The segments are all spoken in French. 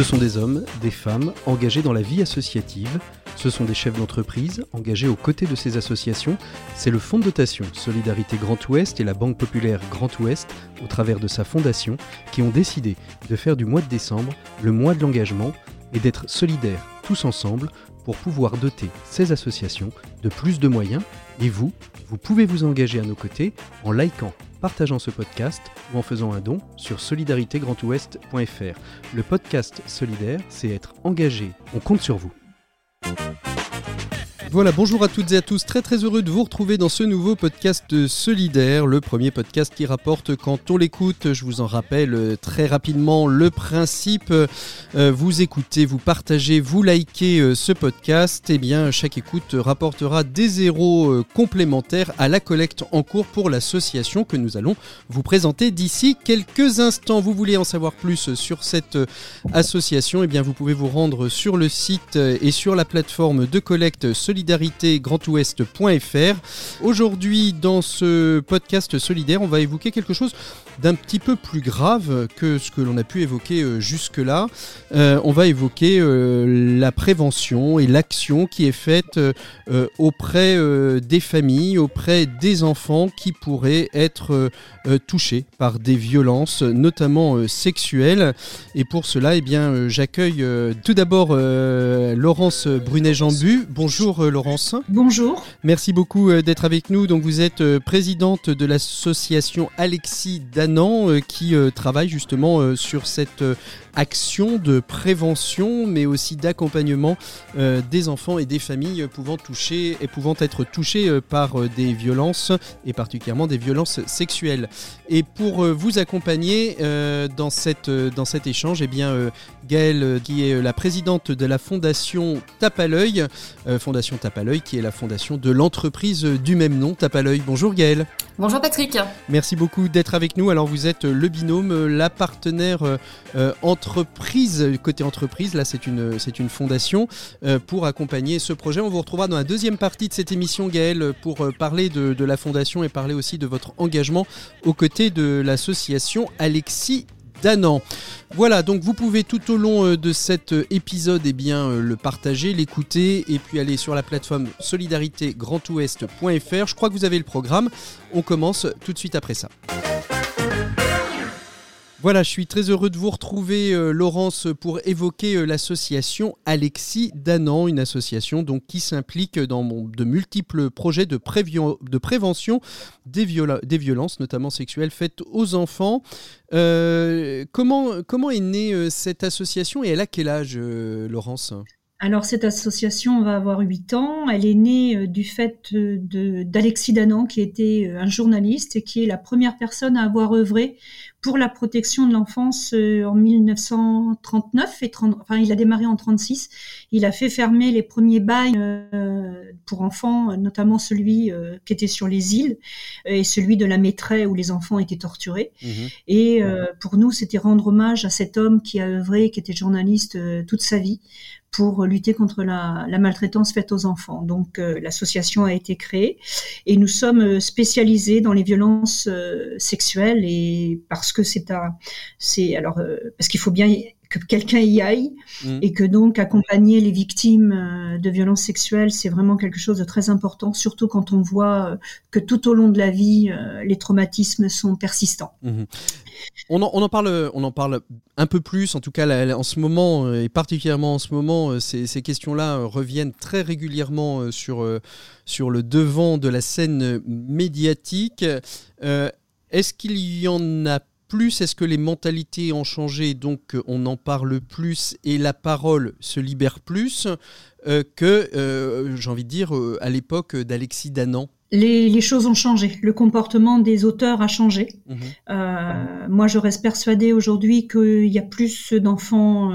Ce sont des hommes, des femmes engagés dans la vie associative. Ce sont des chefs d'entreprise engagés aux côtés de ces associations. C'est le fonds de dotation Solidarité Grand Ouest et la Banque Populaire Grand Ouest, au travers de sa fondation, qui ont décidé de faire du mois de décembre le mois de l'engagement et d'être solidaires tous ensemble pour pouvoir doter ces associations de plus de moyens. Et vous, vous pouvez vous engager à nos côtés en likant, partageant ce podcast ou en faisant un don sur solidaritégrandouest.fr. Le podcast solidaire, c'est être engagé. On compte sur vous. Voilà, bonjour à toutes et à tous, très très heureux de vous retrouver dans ce nouveau podcast solidaire, le premier podcast qui rapporte quand on l'écoute, je vous en rappelle euh, très rapidement le principe, euh, vous écoutez, vous partagez, vous likez euh, ce podcast, eh bien chaque écoute rapportera des zéros complémentaires à la collecte en cours pour l'association que nous allons vous présenter d'ici quelques instants. Vous voulez en savoir plus sur cette association, eh bien vous pouvez vous rendre sur le site et sur la plateforme de collecte solidaire solidaritégrandouest.fr. Aujourd'hui, dans ce podcast solidaire, on va évoquer quelque chose d'un petit peu plus grave que ce que l'on a pu évoquer euh, jusque-là. Euh, on va évoquer euh, la prévention et l'action qui est faite auprès des familles, auprès des enfants qui pourraient être touchés par des violences, notamment sexuelles. Et pour cela, eh bien, j'accueille tout d'abord Laurence Brunet-Jambu. Bonjour Laurence. Bonjour. Merci beaucoup d'être avec nous. Donc vous êtes présidente de l'association Alexis Dan euh, qui euh, travaille justement euh, sur cette action de prévention, mais aussi d'accompagnement des enfants et des familles pouvant toucher et pouvant être touchés par des violences et particulièrement des violences sexuelles. Et pour vous accompagner dans, cette, dans cet échange, eh bien, Gaëlle, qui est la présidente de la fondation Tape à l'œil, fondation Tape à l'œil, qui est la fondation de l'entreprise du même nom, Tape à l'œil. Bonjour Gaëlle. Bonjour Patrick. Merci beaucoup d'être avec nous. Alors vous êtes le binôme, la partenaire entre entreprise, côté entreprise, là c'est une, c'est une fondation euh, pour accompagner ce projet. On vous retrouvera dans la deuxième partie de cette émission, Gaël, pour euh, parler de, la fondation et parler aussi de votre engagement aux côtés de l'association Alexis Danan. Voilà, donc vous pouvez tout au long euh, de cet épisode eh bien, le partager, l'écouter et puis aller sur la plateforme solidaritégrandouest.fr. Je crois que vous avez le programme. On commence tout de suite après ça. Voilà, je suis très heureux de vous retrouver, euh, Laurence, pour évoquer euh, l'association Alexis Danan, une association qui s'implique dans de multiples projets de, prévention des, des, violences, notamment sexuelles, faites aux enfants. Euh, comment, comment est née cette association et elle a quel âge, Laurence? Alors cette association va avoir 8 ans. Elle est née du fait d'Alexis Danan, qui était un journaliste et qui est la première personne à avoir œuvré pour la protection de l'enfance euh, en 1939 et 30, enfin il a démarré en 36. Il a fait fermer les premiers bails euh, pour enfants, notamment celui euh, qui était sur les îles et celui de la maîtresse où les enfants étaient torturés. Mhm. Et pour nous, c'était rendre hommage à cet homme qui a œuvré, qui était journaliste toute sa vie pour lutter contre la, la maltraitance faite aux enfants. Donc l'association a été créée et nous sommes spécialisés dans les violences sexuelles et parce que c'est un, c'est alors euh, parce qu'il faut bien que quelqu'un y aille mm. et que donc accompagner les victimes euh, de violences sexuelles, c'est vraiment quelque chose de très important, surtout quand on voit euh, que tout au long de la vie, les traumatismes sont persistants. Mm-hmm. On, en, parle, on en parle un peu plus, en tout cas en ce moment, et particulièrement en ce moment, ces, ces questions-là reviennent très régulièrement sur, sur le devant de la scène médiatique. Est-ce qu'il y en a plus Est-ce que les mentalités ont changé, donc euh, on en parle plus et la parole se libère plus euh, que, euh, j'ai envie de dire, à l'époque d'Alexis Danan les, choses ont changé, le comportement des auteurs a changé. Mhm. moi, je reste persuadée aujourd'hui qu'il y a plus d'enfants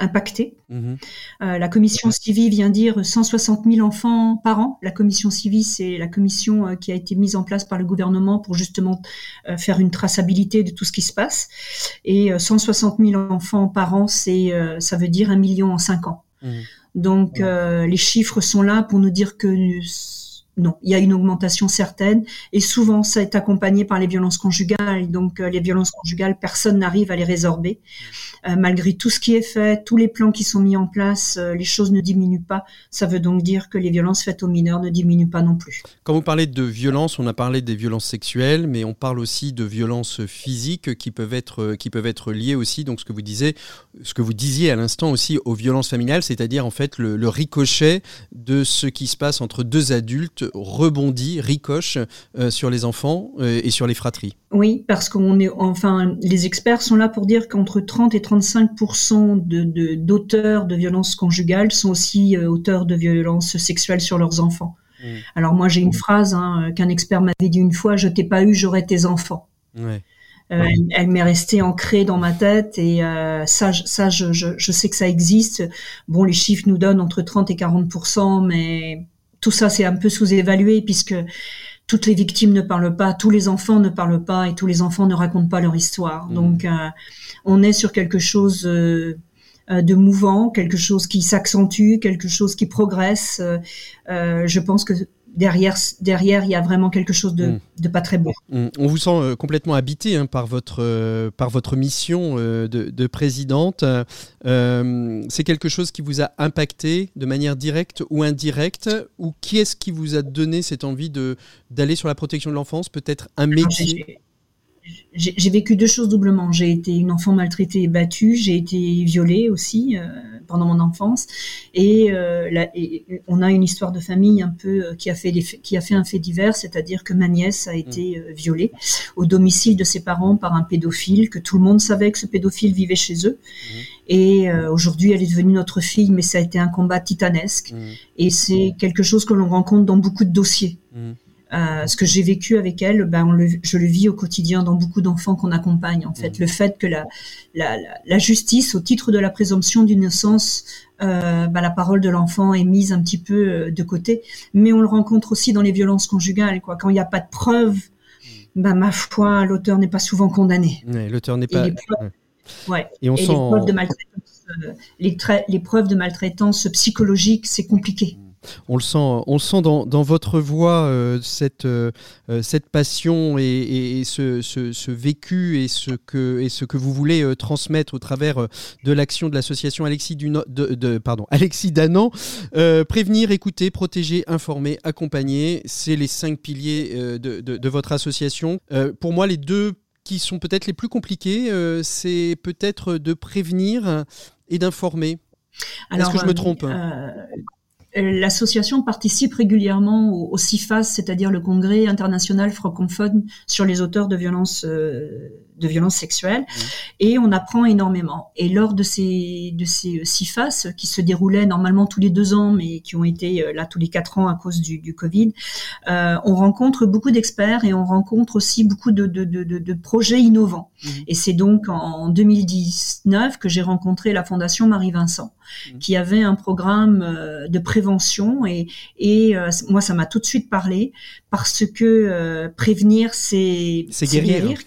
impactés. Mhm. Euh, la commission Civi vient dire 160 000 enfants par an. La commission Civi, c'est la commission euh, qui a été mise en place par le gouvernement pour justement euh, faire une traçabilité de tout ce qui se passe. Et 160 000 enfants par an, c'est ça veut dire un million en cinq ans. Mhm. Donc les chiffres sont là pour nous dire que non, il y a une augmentation certaine et souvent ça est accompagné par les violences conjugales. Donc les violences conjugales, personne n'arrive à les résorber. Euh, malgré tout ce qui est fait, tous les plans qui sont mis en place, euh, les choses ne diminuent pas. Ça veut donc dire que les violences faites aux mineurs ne diminuent pas non plus. Quand vous parlez de violences, on a parlé des violences sexuelles, mais on parle aussi de violences physiques qui peuvent être, qui peuvent être liées aussi, donc ce que vous disiez, ce que vous disiez à l'instant aussi aux violences familiales, c'est-à-dire en fait le, ricochet de ce qui se passe entre deux adultes rebondit, ricoche euh, sur les enfants et sur les fratries. Oui, parce qu'on est, enfin, les experts sont là pour dire qu'entre 30 et 35 de, d'auteurs de, violences conjugales sont aussi euh, auteurs de violences sexuelles sur leurs enfants. Mmh. Alors moi, j'ai une phrase hein, qu'un expert m'avait dit une fois :« Je t'ai pas eu, j'aurais tes enfants. Euh, elle, m'est restée ancrée dans ma tête et euh, ça, ça je, je, sais que ça existe. Bon, les chiffres nous donnent entre 30 et 40% mais tout ça c'est un peu sous-évalué puisque toutes les victimes ne parlent pas, tous les enfants ne parlent pas et tous les enfants ne racontent pas leur histoire. Mmh. Donc, euh, on est sur quelque chose euh, euh, de mouvant, quelque chose qui s'accentue, quelque chose qui progresse. je pense que derrière, derrière, il y a vraiment quelque chose de, mm. pas très beau. Mm. On vous sent euh, complètement habité hein, par, votre, euh, par votre mission euh, de, présidente. c'est quelque chose qui vous a impacté de manière directe ou indirecte Ou qui est-ce qui vous a donné cette envie d'aller sur la protection de l'enfance Peut-être un métier j'ai vécu deux choses doublement. J'ai été une enfant maltraitée et battue, j'ai été violée aussi euh, pendant mon enfance, et, euh, on a une histoire de famille un peu euh, qui a fait qui a fait un fait divers, c'est-à-dire que ma nièce a été mmh. violée au domicile de ses parents par un pédophile, que tout le monde savait que ce pédophile vivait chez eux, mmh. et aujourd'hui elle est devenue notre fille, mais ça a été un combat titanesque, mmh. et c'est quelque chose que l'on rencontre dans beaucoup de dossiers. Euh, ce que j'ai vécu avec elle, ben on le, je le vis au quotidien dans beaucoup d'enfants qu'on accompagne. En fait, mm. le fait que la, la, la, justice, au titre de la présomption d'innocence, euh, ben la parole de l'enfant est mise un petit peu euh, de côté. Mais on le rencontre aussi dans les violences conjugales. Quoi. Quand il n'y a pas de preuves, mm. ben ma foi, l'auteur n'est pas souvent condamné. l'auteur n'est pas. ouais. Et on sent... les preuves de maltraitance, euh, les, les preuves de maltraitance psychologique, c'est compliqué. Mm. On le sent, on le sent dans, votre voix, euh, cette, euh, euh, cette passion et, ce, vécu et ce que, et ce que vous voulez transmettre au travers de l'action de l'association Alexis, de, pardon, Alexis Danan. prévenir, écouter, protéger, informer, accompagner, c'est les cinq piliers de, votre association. pour moi, les deux qui sont peut-être les plus compliqués, c'est peut-être de prévenir et d'informer. Est-ce que je me trompe L'association participe régulièrement au, CIFAS, c'est-à-dire le Congrès international francophone sur les auteurs de violences euh, de violences sexuelles, mmh. et on apprend énormément. Et lors de ces de ces CIFAS qui se déroulaient normalement tous les deux ans, mais qui ont été euh, là tous les quatre ans à cause du, du Covid, euh, on rencontre beaucoup d'experts et on rencontre aussi beaucoup de de, de, de projets innovants. Mmh. Et c'est donc en 2019 que j'ai rencontré la Fondation Marie Vincent, mmh. qui avait un programme euh, de prévention et et moi ça m'a tout de suite parlé parce que prévenir c'est guérir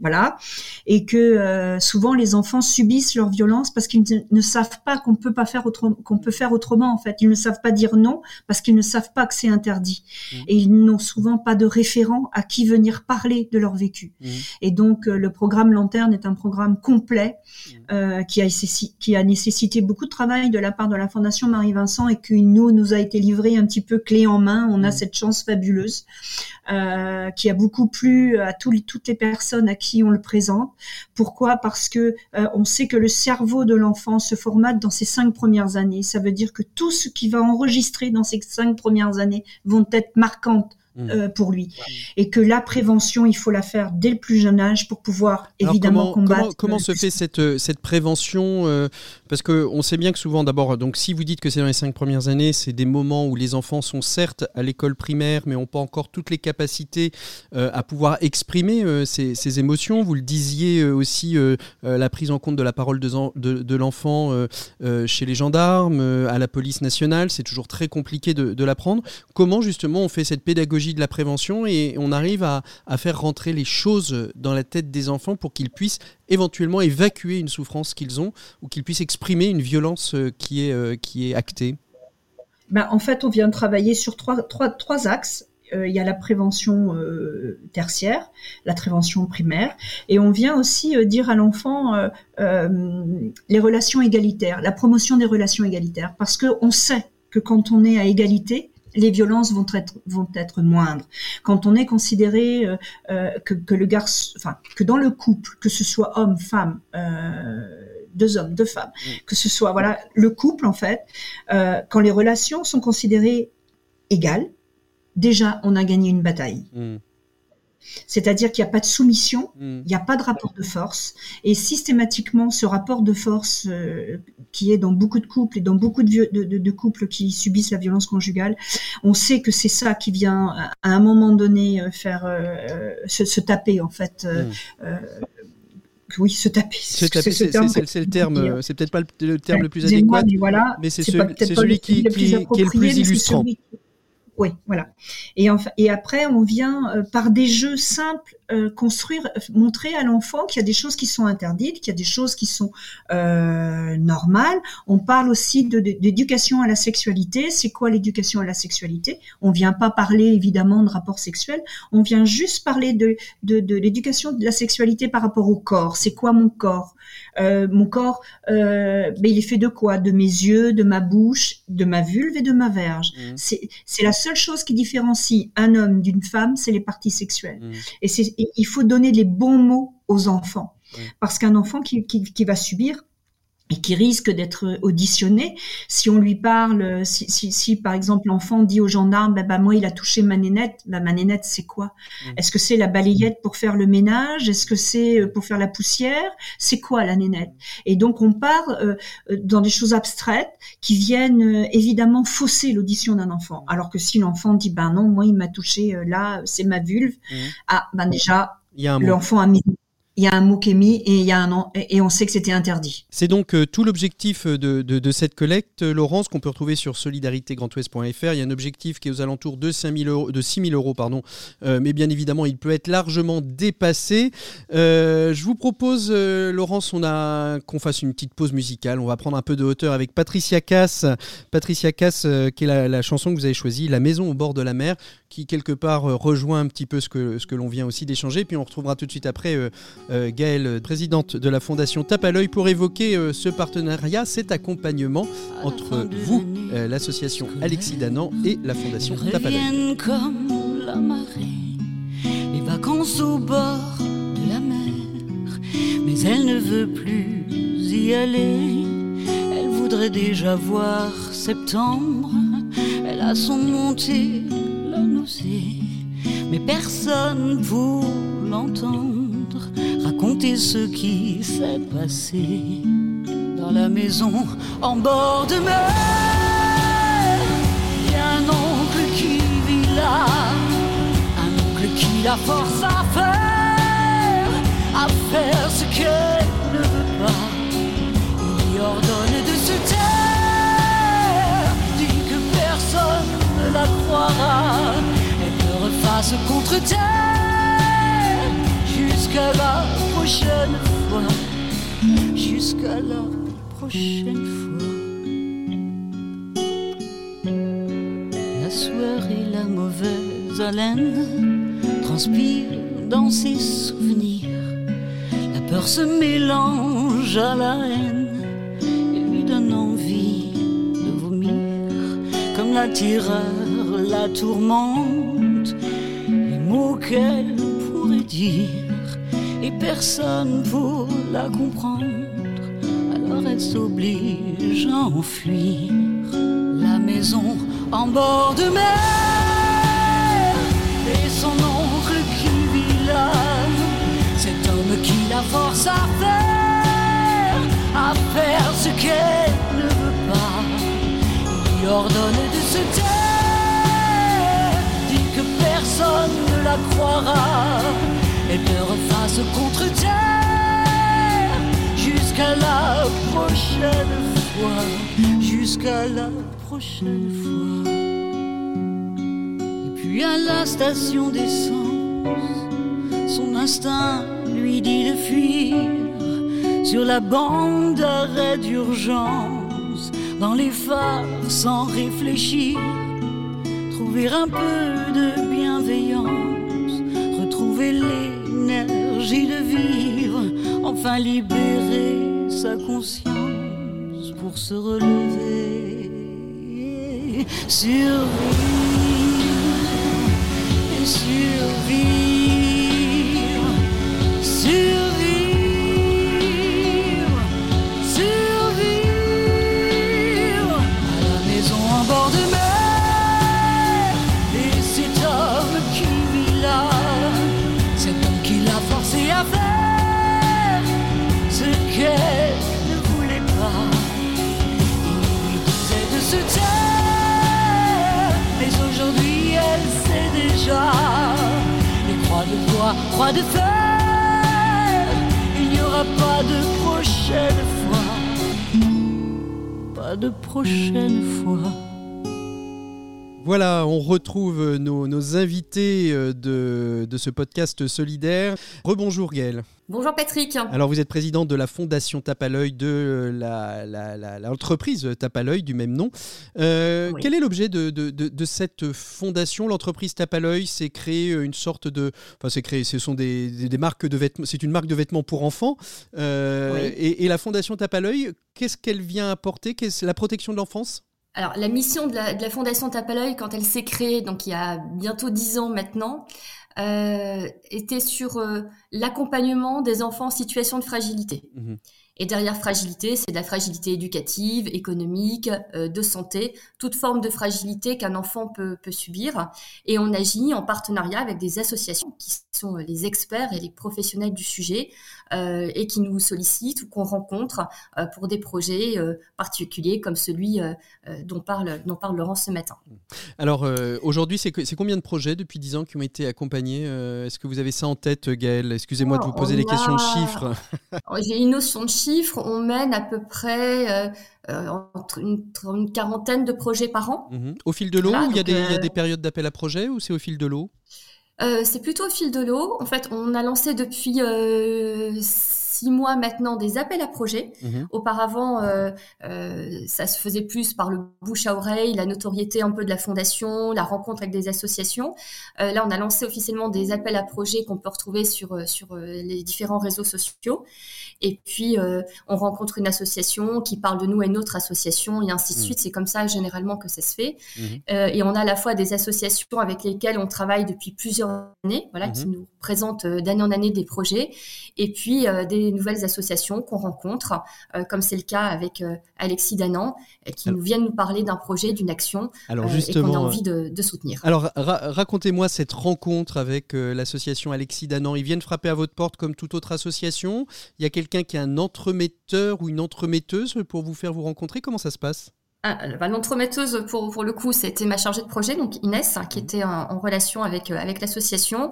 voilà, et que euh, souvent les enfants subissent leur violence parce qu'ils ne, savent pas qu'on peut pas faire autrement, qu'on peut faire autrement en fait. Ils ne savent pas dire non parce qu'ils ne savent pas que c'est interdit, mmh. et ils n'ont souvent pas de référent à qui venir parler de leur vécu. Mmh. Et donc euh, le programme Lanterne est un programme complet mmh. euh, qui a qui a nécessité beaucoup de travail de la part de la Fondation Marie Vincent et qui nous nous a été livré un petit peu clé en main. On a cette chance fabuleuse qui a beaucoup plu à toutes les personnes à qui on le présente. Pourquoi? Parce que euh, on sait que le cerveau de l'enfant se formate dans ses cinq premières années. Ça veut dire que tout ce qui va enregistrer dans ces cinq premières années vont être marquantes. Euh, pour lui. Et que la prévention, il faut la faire dès le plus jeune âge pour pouvoir évidemment combattre. Comment, se fait cette, euh, cette prévention euh, Parce qu'on sait bien que souvent, d'abord, donc si vous dites que c'est dans les cinq premières années, c'est des moments où les enfants sont certes à l'école primaire, mais n'ont pas encore toutes les capacités à pouvoir exprimer ces, ces, émotions. Vous le disiez aussi, la prise en compte de la parole de, de, de l'enfant chez les gendarmes, à la police nationale, c'est toujours très compliqué de, de l'apprendre. Comment justement on fait cette pédagogie de la prévention et on arrive à, faire rentrer les choses dans la tête des enfants pour qu'ils puissent éventuellement évacuer une souffrance qu'ils ont ou qu'ils puissent exprimer une violence euh, qui est, euh, qui est actée ben, En fait, on vient travailler sur trois, trois, trois axes. Euh, il y a la prévention tertiaire, la prévention primaire, et on vient aussi dire à l'enfant les relations égalitaires, la promotion des relations égalitaires, parce qu'on sait que quand on est à égalité, les violences vont être, vont être moindres. Quand on est considéré que, que, le garçon, enfin que dans le couple, que ce soit homme, femme, deux hommes, deux femmes, mm. que ce soit voilà le couple en fait, quand les relations sont considérées égales, déjà on a gagné une bataille. Hmm. C'est-à-dire qu'il n'y a pas de soumission, hmm. il n'y a pas de rapport de force, et systématiquement ce rapport de force euh, qui est dans beaucoup de couples et dans beaucoup de, couples qui subissent la violence conjugale, on sait que c'est ça qui vient à un moment donné euh, faire euh, se, taper en fait. Hmm. oui, se taper. Se taper, c'est le terme, c'est peut-être pas le, terme le plus adéquat, mais, voilà, mais c'est celui, qui, qui, est le plus illustrant. Oui, voilà. Et, enfin, et après, on vient euh, par des jeux simples euh, construire, montrer à l'enfant qu'il y a des choses qui sont interdites, qu'il y a des choses qui sont euh, normales. On parle aussi d'éducation à la sexualité. C'est quoi l'éducation à la sexualité? On vient pas parler évidemment de rapport sexuel. On vient juste parler de, de, de l'éducation de la sexualité par rapport au corps. C'est quoi mon corps? Euh, Mon corps, euh, ben, il est fait de quoi? De mes yeux, de ma bouche, de ma vulve et de ma verge. Mmh. C'est la seule chose qui différencie un homme d'une femme, c'est les parties sexuelles. Mmh. Et il faut donner les bons mots aux enfants. Parce qu'un enfant qui, va subir et qui risque d'être auditionné. Si on lui parle, si, si, par exemple l'enfant dit au gendarme, bah, bah, moi il a touché ma nénette, bah, ma nénette c'est quoi? Mm. Est-ce que c'est la balayette pour faire le ménage? Est-ce que c'est euh, pour faire la poussière? C'est quoi la nénette? Et donc on part euh, euh, dans des choses abstraites qui viennent évidemment fausser l'audition d'un enfant. Alors que si l'enfant dit, ben non, moi il m'a touché là, c'est ma vulve, mm. ah ben déjà l'enfant a mis il y a un mot qui est mis et, on sait que c'était interdit. C'est donc euh, tout l'objectif de, de, cette collecte, Laurence, qu'on peut retrouver sur solidaritégrandouest.fr. Il y a un objectif qui est aux alentours de, 5 euros, de 6 000 euros, pardon. Euh, mais bien évidemment, il peut être largement dépassé. Euh, je vous propose, Laurence, qu'on fasse une petite pause musicale. On va prendre un peu de hauteur avec Patricia Cass. Patricia Cass, qui est la, chanson que vous avez choisie, La maison au bord de la mer, qui quelque part rejoint un petit peu ce que, ce que l'on vient aussi d'échanger. Puis on retrouvera tout de suite après euh, Gaëlle, présidente de la Fondation Tape à l'œil, pour évoquer euh, ce partenariat, cet accompagnement entre vous, euh, l'association Alexis Danan et la Fondation Tape à l'œil. comme la marée, les vacances au bord de la mer, mais elle ne veut plus y aller. Elle voudrait déjà voir septembre. Elle a son montée, la nausée, mais personne pour l'entendre raconter ce qui s'est passé dans la maison en bord de mer. Il y a un oncle qui vit là, un oncle qui la force à faire, à faire ce qu'elle ne veut pas. Il lui ordonne de se taire, dit que personne ne la croira, elle ne refasse contre terre jusqu'à la prochaine fois, jusqu'à la prochaine fois. La et la mauvaise haleine transpirent dans ses souvenirs. La peur se mélange à la haine et lui donne envie de vomir. Comme la tireur la tourmente, les mots qu'elle pourrait dire et personne pour la comprendre. Alors elle s'oblige à enfuir la maison en bord de mer et son oncle qui vit là. Cet homme qui la force à faire, à faire ce qu'elle ne veut pas. Lui ordonne de se taire, dit que personne ne la croira et ne refasse contre terre jusqu'à la prochaine fois, jusqu'à la prochaine fois. Et puis à la station d'essence, son instinct lui dit de fuir sur la bande d'arrêt d'urgence dans les phares sans réfléchir, trouver un peu de bienveillance, retrouver l'énergie de vivre, enfin libérer sa conscience pour se relever, survivre et survivre. Croix de fer, il n'y aura pas de prochaine fois, pas de prochaine fois. Voilà, on retrouve nos, invités euh, de, de, ce podcast solidaire. Rebonjour Gaëlle. Bonjour Patrick. Alors vous êtes présidente de la fondation Tape à l'œil de l'entreprise la, Tape à l'œil du même nom. Euh, quel est l'objet de, cette fondation L'entreprise Tape à l'œil, c'est créer une sorte de... Enfin c'est créé, ce sont des, marques de vêtements, c'est une marque de vêtements pour enfants. Euh, et, la fondation Tape à l'œil, qu'est-ce qu'elle vient apporter? Qu'est-ce la protection de l'enfance? Alors, la mission de la, Fondation Tape à l'œil, quand elle s'est créée, donc il y a bientôt dix ans maintenant, euh, était sur euh, l'accompagnement des enfants en situation de fragilité. Mmh et derrière fragilité, c'est de la fragilité éducative, économique, euh, de santé, toute forme de fragilité qu'un enfant peut, peut, subir. Et on agit en partenariat avec des associations qui sont les experts et les professionnels du sujet euh, et qui nous sollicitent ou qu'on rencontre euh, pour des projets particuliers comme celui dont, parle, dont parle Laurent ce matin. Alors aujourd'hui, c'est combien de projets depuis 10 ans qui ont été accompagnés Est-ce que vous avez ça en tête, Gaëlle? Excusez-moi de vous poser des questions de chiffres. J'ai une notion de chiffres. On mène à peu près entre une, quarantaine de projets par an. Mhm. Au fil de l'eau, il, y a des périodes d'appel à projets ou c'est au fil de l'eau? Euh, c'est plutôt au fil de l'eau. En fait, on a lancé depuis euh, six mois maintenant des appels à projets. Mhm. Auparavant, euh, euh, ça se faisait plus par le bouche à oreille, la notoriété un peu de la fondation, la rencontre avec des associations. Euh, là, on a lancé officiellement des appels à projets qu'on peut retrouver sur, sur les différents réseaux sociaux. Et puis, on rencontre une association qui parle de nous à une autre association et ainsi de mhm. suite. C'est comme ça généralement que ça se fait. Mhm. et on a à la fois des associations avec lesquelles on travaille depuis plusieurs années, voilà, qui nous présentent d'année en année des projets. Et puis, des nouvelles associations qu'on rencontre, euh, comme c'est le cas avec euh, Alexis Danan, euh, qui nous viennent nous parler d'un projet, d'une action alors justement, et qu'on a envie de, soutenir. Alors racontez-moi cette rencontre avec l'association Alexis Danan. Ils viennent frapper à votre porte comme toute autre association. Il y a quelqu'un qui est un entremetteur ou une entremetteuse pour vous faire vous rencontrer. Comment ça se passe? Ah, bah, L'entremetteuse, pour, pour le coup, c'était ma chargée de projet, donc Inès, qui mmh. était en, relation avec, avec l'association.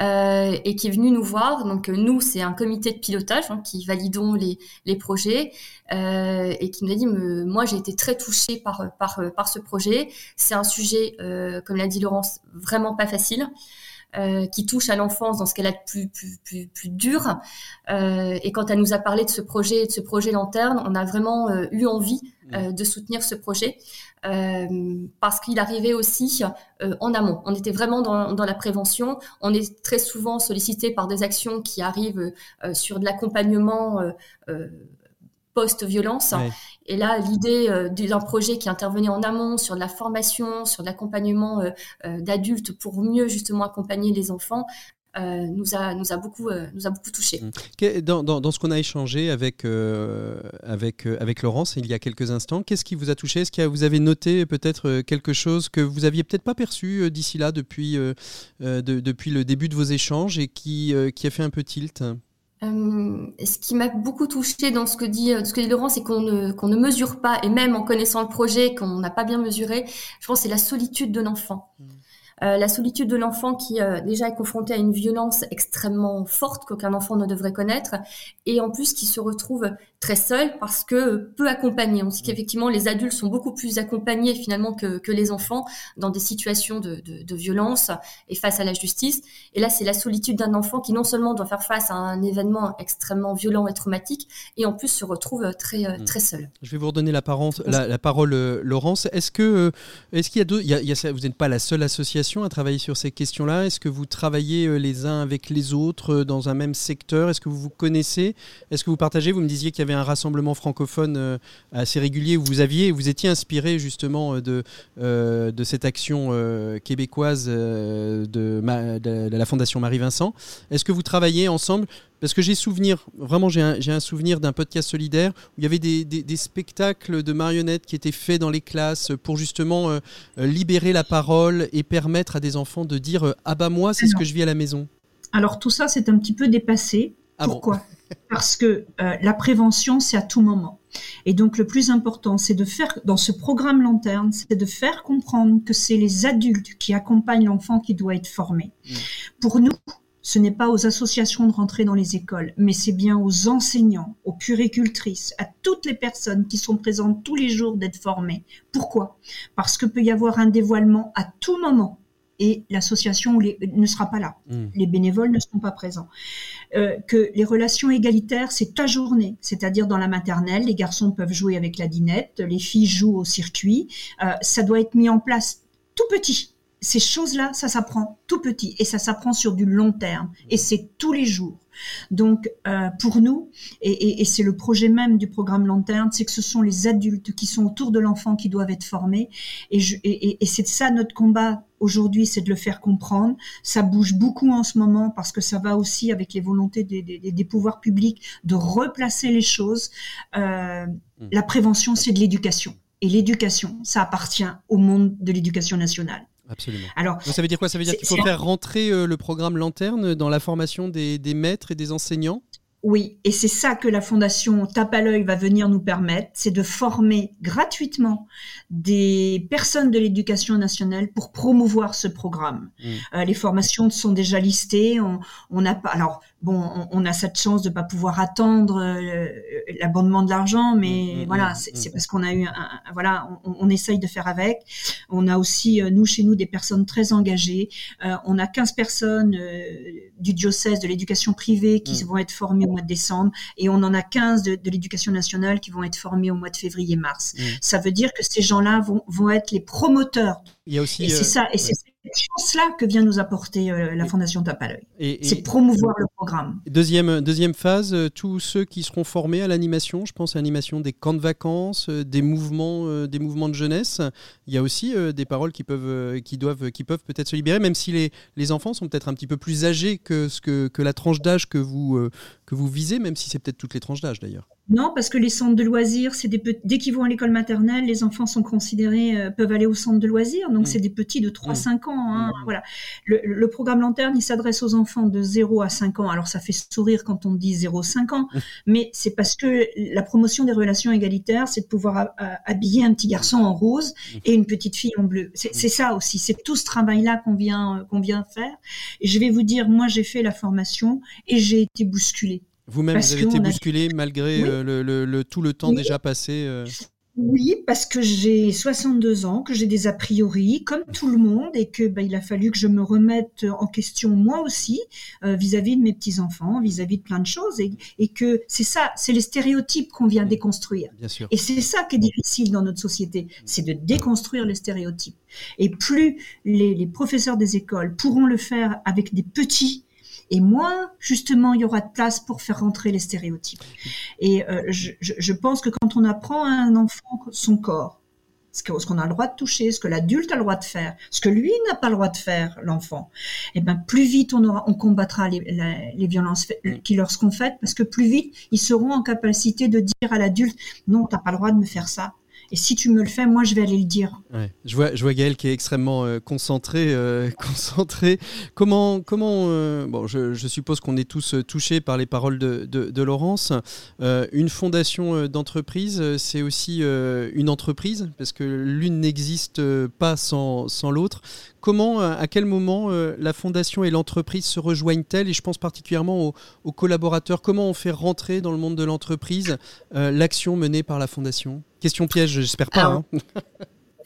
Euh, et qui est venu nous voir. Donc euh, nous, c'est un comité de pilotage hein, qui validons les, les projets euh, et qui nous a dit, moi j'ai été très touchée par, par, par ce projet. C'est un sujet, comme l'a dit Laurence, vraiment pas facile. Euh, qui touche à l'enfance dans ce qu'elle a de plus, plus, plus, plus dur. Euh, et quand elle nous a parlé de ce projet, de ce projet lanterne, on a vraiment euh, eu envie mmh. de soutenir ce projet parce qu'il arrivait aussi en amont. On était vraiment dans, dans, la prévention. On est très souvent sollicité par des actions qui arrivent sur de l'accompagnement post-violence. Et là, l'idée euh, d'un projet qui intervenait en amont sur de la formation, sur de l'accompagnement euh, euh, d'adultes pour mieux justement accompagner les enfants, nous, a, nous, a beaucoup, nous a beaucoup touché. Mmh. Dans, dans, ce qu'on a échangé avec, avec, avec Laurence il y a quelques instants, qu'est-ce qui vous a touché? Est-ce que vous avez noté peut-être quelque chose que vous aviez peut-être pas perçu d'ici là depuis, depuis le début de vos échanges et qui, qui a fait un peu tilt? Euh, ce qui m'a beaucoup touché dans ce que dit, ce que dit Laurent, c'est qu'on ne, qu'on ne mesure pas, et même en connaissant le projet, qu'on n'a pas bien mesuré, je pense c'est la solitude de l'enfant. Mmh. Euh, la solitude de l'enfant qui euh, déjà est confronté à une violence extrêmement forte qu'aucun enfant ne devrait connaître, et en plus qui se retrouve très seul parce que peu accompagné. On sait qu'effectivement les adultes sont beaucoup plus accompagnés finalement que, que les enfants dans des situations de, de, de, violence et face à la justice. Et là, c'est la solitude d'un enfant qui non seulement doit faire face à un événement extrêmement violent et traumatique, et en plus se retrouve très mm. très seul. Je vais vous redonner la, la, la parole, Laurence. Est-ce que est-ce qu'il y a deux, il y a, vous n'êtes pas la seule association à travailler sur ces questions-là. Est-ce que vous travaillez les uns avec les autres dans un même secteur? Est-ce que vous vous connaissez? Est-ce que vous partagez? Vous me disiez qu'il y avait un rassemblement francophone euh, assez régulier où vous aviez, vous étiez inspiré justement euh, de, euh, de cette action québécoise de, la Fondation Marie-Vincent. Est-ce que vous travaillez ensemble parce que j'ai souvenir, vraiment j'ai un, un, souvenir d'un podcast solidaire où il y avait des, des, spectacles de marionnettes qui étaient faits dans les classes pour justement libérer la parole et permettre à des enfants de dire Ah bah moi c'est ce que je vis à la maison. Alors tout ça c'est un petit peu dépassé. Ah Pourquoi? Parce que euh, la prévention, c'est à tout moment. Et donc le plus important, c'est de faire, dans ce programme lanterne, c'est de faire comprendre que c'est les adultes qui accompagnent l'enfant qui doit être formé. Mm. Pour nous, ce n'est pas aux associations de rentrer dans les écoles, mais c'est bien aux enseignants, aux puricultrices, à toutes les personnes qui sont présentes tous les jours d'être formées. Pourquoi? Parce que peut y avoir un dévoilement à tout moment et l'association ne sera pas là. Hmm. Les bénévoles ne seront pas présents. Euh, que les relations égalitaires, c'est ta journée, c'est-à-dire dans la maternelle, les garçons peuvent jouer avec la dinette, les filles jouent au circuit. Euh, ça doit être mis en place tout petit. Ces choses-là, ça s'apprend tout petit et ça s'apprend sur du long terme et c'est tous les jours. Donc, euh, pour nous, et, c'est le projet même du programme Lanterne, c'est que ce sont les adultes qui sont autour de l'enfant qui doivent être formés. Et, et c'est ça notre combat aujourd'hui, c'est de le faire comprendre. Ça bouge beaucoup en ce moment parce que ça va aussi avec les volontés des, pouvoirs publics de replacer les choses. Euh, mmh. La prévention, c'est de l'éducation. Et l'éducation, ça appartient au monde de l'éducation nationale. Absolument. Alors, ça veut dire quoi? Ça veut dire qu'il faut faire rentrer euh, le programme Lanterne dans la formation des, maîtres et des enseignants? Oui, et c'est ça que la fondation Tape à l'œil va venir nous permettre, c'est de former gratuitement des personnes de l'éducation nationale pour promouvoir ce programme. Mmh. Euh, les formations sont déjà listées. On n'a pas. Alors, bon, on, a cette chance de pas pouvoir attendre euh, l'abondement de l'argent, mais mm, mm, voilà, mm, c'est parce qu'on a eu, un, voilà, on, essaye de faire avec. On a aussi euh, nous chez nous des personnes très engagées. Euh, on a 15 personnes du diocèse de l'éducation privée qui vont être formées au mois de décembre, et on en a 15 de, l'éducation nationale qui vont être formées au mois de février-mars. Ça veut dire que ces gens-là vont, vont être les promoteurs. Il y a aussi. Et c'est ça, et c'est chance-là que vient nous apporter euh, la Fondation Tape C'est promouvoir le programme. Deuxième, deuxième phase, euh, tous ceux qui seront formés à l'animation, je pense à l'animation des camps de vacances, euh, des mouvements, des mouvements de jeunesse. Il y a aussi des paroles qui peuvent, qui doivent, qui peuvent peut-être se libérer, même si les, les enfants sont peut-être un petit peu plus âgés que, ce que, que la tranche d'âge que vous, que vous visez, même si c'est peut-être toutes les tranches d'âge d'ailleurs. Non, parce que les centres de loisirs, c'est des dès qu'ils vont à l'école maternelle, les enfants sont considérés euh, peuvent aller au centre de loisirs, donc mm. c'est des petits de 3-5 mm. ans. Hein, mm. Voilà. Le, programme Lanterne, il s'adresse aux enfants de 0 à 5 ans. Alors ça fait sourire quand on dit 0-5 ans, mais c'est parce que la promotion des relations égalitaires, c'est de pouvoir habiller un petit garçon en rose et une petite fille en bleu. C'est ça aussi. C'est tout ce travail-là qu'on vient qu'on vient faire. Et je vais vous dire, moi j'ai fait la formation et j'ai été bousculée. Vous-même, vous avez été bousculé malgré euh, le, tout le temps déjà passé euh Oui, parce que j'ai 62 ans, que j'ai des a priori, comme tout le monde, et que bah, il a fallu que je me remette en question moi aussi euh, vis-à-vis de mes petits-enfants, vis-à-vis de plein de choses, et, que c'est ça, c'est les stéréotypes qu'on vient déconstruire. Bien sûr. Et c'est ça qui est difficile dans notre société, c'est de déconstruire les stéréotypes. Et plus les professeurs des écoles pourront le faire avec des petits, et moins justement il y aura de place pour faire rentrer les stéréotypes. Et euh, je, pense que quand on apprend à un enfant son corps, ce qu'on a le droit de toucher, ce que l'adulte a le droit de faire, ce que lui n'a pas le droit de faire, l'enfant, et eh ben plus vite on aura, on combattra les, les violences qui leur seront faites, parce que plus vite ils seront en capacité de dire à l'adulte non, t'as pas le droit de me faire ça, Et si tu me le fais, moi, je vais aller le dire. Je, vois, je Gaël qui est extrêmement euh, concentré. Euh, concentré. Comment, comment euh, bon, je, suppose qu'on est tous touchés par les paroles de, Laurence. une fondation d'entreprise, c'est aussi une entreprise, parce que l'une n'existe pas sans, sans l'autre. Comment, à quel moment la fondation et l'entreprise se rejoignent-elles? Et je pense particulièrement aux, collaborateurs. Comment on fait rentrer dans le monde de l'entreprise l'action menée par la fondation? Question piège, j'espère pas. hein.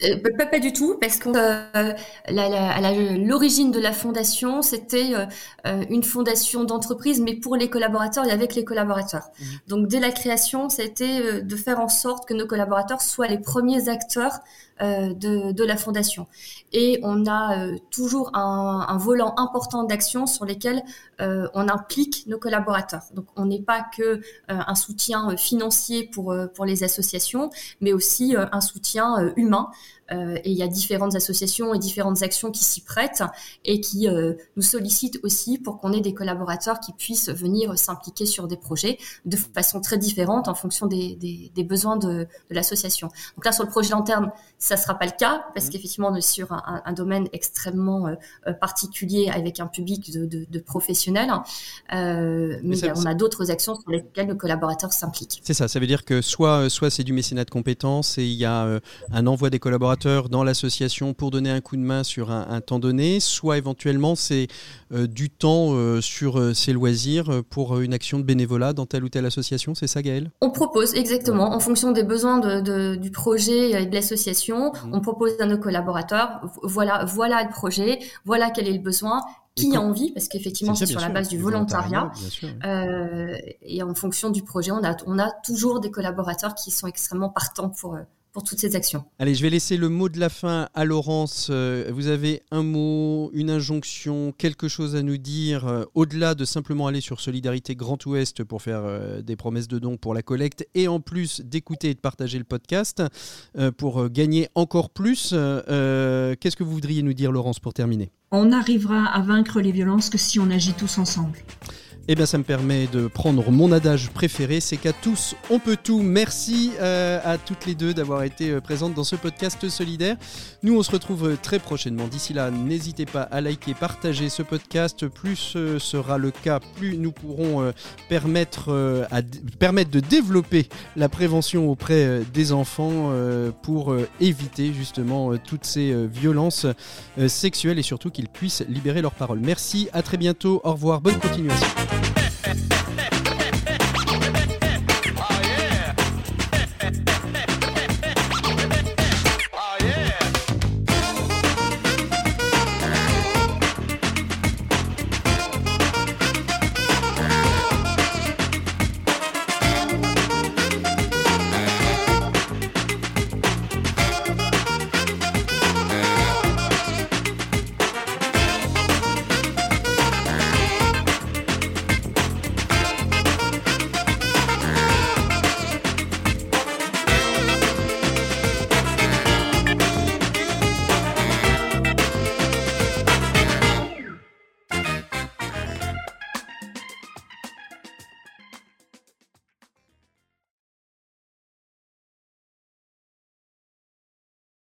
Euh, pas, du tout, parce que euh, l'origine de la fondation, c'était euh, une fondation d'entreprise, mais pour les collaborateurs et avec les collaborateurs. Mmh. Donc dès la création, c'était de faire en sorte que nos collaborateurs soient les premiers acteurs de, de, la fondation. Et on a euh, toujours un, un, volant important d'actions sur lesquelles euh, on implique nos collaborateurs. Donc on n'est pas que un soutien financier pour, pour les associations, mais aussi un soutien humain. Euh, et il y a différentes associations et différentes actions qui s'y prêtent et qui euh, nous sollicitent aussi pour qu'on ait des collaborateurs qui puissent venir s'impliquer sur des projets de façon très différente en fonction des, des, des besoins de, de l'association. Donc là, sur le projet lanterne, ça sera pas le cas parce mmh. qu'effectivement, on est sur un, un domaine extrêmement euh, particulier avec un public de, de, de professionnels, mais, mais on a d'autres actions sur lesquelles nos collaborateurs s'impliquent. C'est ça, ça veut dire que soit, soit c'est du mécénat de compétences et il y a un envoi des collaborateurs dans l'association pour donner un coup de main sur un, temps donné, soit éventuellement c'est euh, du temps euh, sur euh, ses loisirs pour une action de bénévolat dans telle ou telle association, c'est ça Gaël On propose exactement, en fonction des besoins du projet et de l'association, mmh. on propose à nos collaborateurs, voilà, voilà le projet, voilà quel est le besoin, qui a envie, parce qu'effectivement c'est sur la base du volontariat, et en fonction du projet, on a, on a toujours des collaborateurs qui sont extrêmement partants pour, toutes ces actions. Allez, je vais laisser le mot de la fin à Laurence. Euh, vous avez un mot, une injonction, quelque chose à nous dire, euh, au-delà de simplement aller sur Solidarité Grand Ouest pour faire euh, des promesses de dons pour la collecte, et en plus d'écouter et de partager le podcast pour gagner encore plus. Qu'est-ce que vous voudriez nous dire, Laurence, pour terminer? On n'arrivera à vaincre les violences que si on agit tous ensemble. Eh bien, ça me permet de prendre mon adage préféré, c'est qu'à tous, on peut tout. Merci euh, à toutes les deux d'avoir été euh, présentes dans ce podcast solidaire. Nous, on se retrouve euh, très prochainement. D'ici là, n'hésitez pas à liker, partager ce podcast. Plus ce sera le cas, plus nous pourrons permettre, permettre de développer la prévention auprès des enfants pour éviter justement toutes ces violences sexuelles et surtout qu'ils puissent libérer leur parole. Merci, à très bientôt, au revoir, bonne continuation. left, left, left.